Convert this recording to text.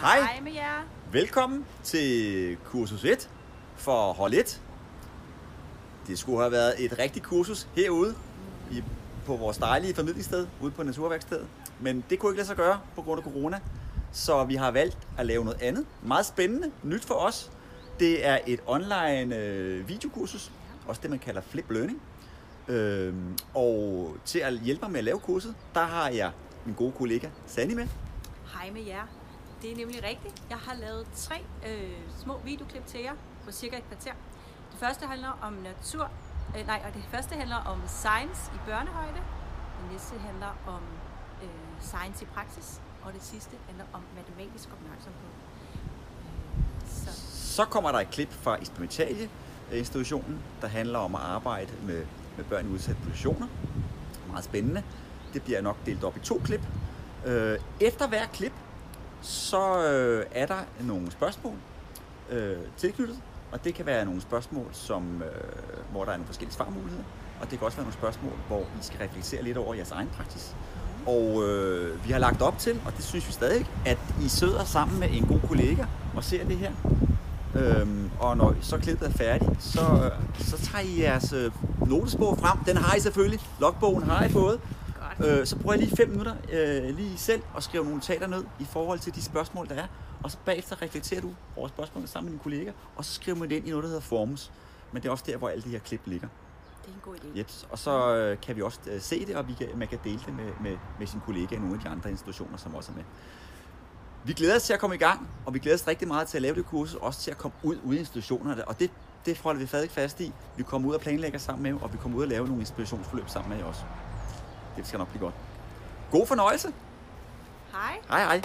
Hej. Hej med jer. Velkommen til kursus 1 for hold 1. Det skulle have været et rigtigt kursus herude i, på vores dejlige formidlingssted ude på Naturværkstedet. Men det kunne ikke lade sig gøre på grund af corona. Så vi har valgt at lave noget andet. Meget spændende. Nyt for os. Det er et online øh, videokursus. Også det, man kalder flip learning. Øhm, og til at hjælpe mig med at lave kurset, der har jeg min gode kollega Sanni med. Hej med jer. Det er nemlig rigtigt. Jeg har lavet tre øh, små videoklip til jer på cirka et kvarter. Det første handler om natur. Øh, nej, og det første handler om science i børnehøjde. Det næste handler om øh, science i praksis. Og det sidste handler om matematisk opmærksomhed. Så Så kommer der et klip fra Instrumentalie institutionen, der handler om at arbejde med, med børn i udsatte positioner. Meget spændende. Det bliver nok delt op i to klip. Øh, efter hver klip, så øh, er der nogle spørgsmål øh, tilknyttet, og det kan være nogle spørgsmål, som, øh, hvor der er nogle forskellige svarmuligheder, og det kan også være nogle spørgsmål, hvor I skal reflektere lidt over jeres egen praksis. Og øh, vi har lagt op til, og det synes vi stadig, at I sidder sammen med en god kollega og ser det her. Øhm, og når så klippet er færdigt, så, øh, så tager I jeres øh, notesbog frem. Den har I selvfølgelig. Logbogen har I fået. Øh, så bruger jeg lige fem minutter øh, lige selv og skriver nogle notater ned i forhold til de spørgsmål, der er. Og så bagefter reflekterer du over spørgsmålene sammen med dine kolleger, og så skriver man det ind i noget, der hedder Formus. Men det er også der, hvor alle de her klip ligger. Det er en god idé. Jeps. Og så øh, kan vi også øh, se det, og vi kan, man kan dele det med, med, med sine kollegaer i nogle af de andre institutioner, som også er med. Vi glæder os til at komme i gang, og vi glæder os rigtig meget til at lave det kursus, også til at komme ud ude i institutionerne. Og det, det holder vi stadig fast i. Vi kommer ud og planlægger sammen med og vi kommer ud og lave nogle inspirationsforløb sammen med jer også. Det skal nok blive godt. God fornøjelse. Hej. Hej hej.